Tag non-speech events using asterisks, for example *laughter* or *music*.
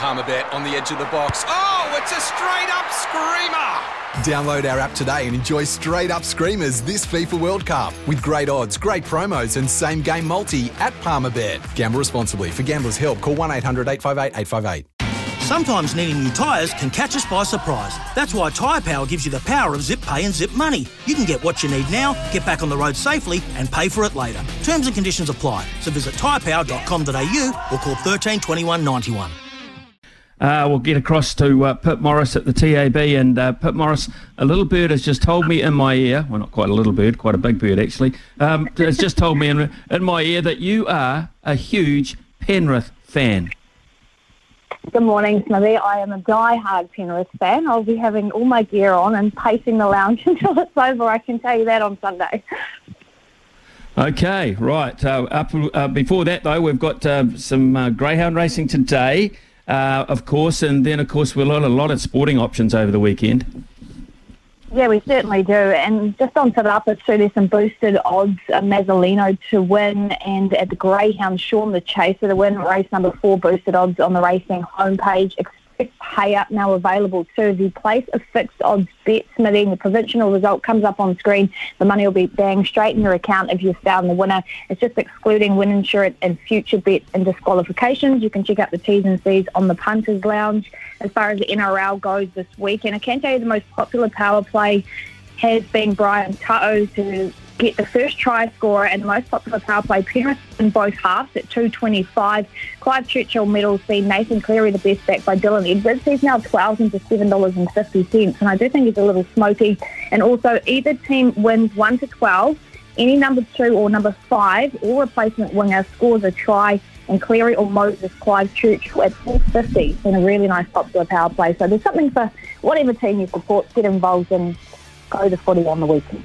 Palmerbet on the edge of the box. Oh, it's a straight up screamer! Download our app today and enjoy straight up screamers this FIFA World Cup with great odds, great promos, and same game multi at Palmerbet. Gamble responsibly. For gamblers' help, call 1 800 858 858. Sometimes needing new tyres can catch us by surprise. That's why Tyre Power gives you the power of zip pay and zip money. You can get what you need now, get back on the road safely, and pay for it later. Terms and conditions apply. So visit tyrepower.com.au or call 13 21 91. Uh, we'll get across to uh, Pip Morris at the TAB. And uh, Pip Morris, a little bird has just told me in my ear, well, not quite a little bird, quite a big bird actually, um, *laughs* has just told me in, in my ear that you are a huge Penrith fan. Good morning, Smithy. I am a die-hard Penrith fan. I'll be having all my gear on and pacing the lounge *laughs* until it's over. I can tell you that on Sunday. Okay, right. Uh, up, uh, before that, though, we've got uh, some uh, greyhound racing today, uh, of course, and then, of course, we'll have a lot of sporting options over the weekend. Yeah, we certainly do. And just on to the upper two, there's some boosted odds. Uh, Mazzolino to win, and at the Greyhound, Sean the Chaser to win. Race number four, boosted odds on the racing homepage. Expect payout now available too. If you place a fixed odds bet, Smithy, and the provisional result comes up on screen, the money will be bang straight in your account if you've found the winner. It's just excluding win insurance and future bets and disqualifications. You can check out the T's and C's on the Punters Lounge as far as the NRL goes this week. And I can tell you the most popular power play has been Brian To'o to get the first try scorer and the most popular power play Penrith in both halves at 225. Clive Churchill medals see Nathan Cleary the best back by Dylan Edwards. He's now 12 into $7.50 and I do think he's a little smoky. And also either team wins 1 to 12, any number 2 or number 5 or replacement winger scores a try and Cleary or Moses Clive Churchill at 450 in a really nice popular power play. So there's something for whatever team you support, get involved and go to footy on the weekend.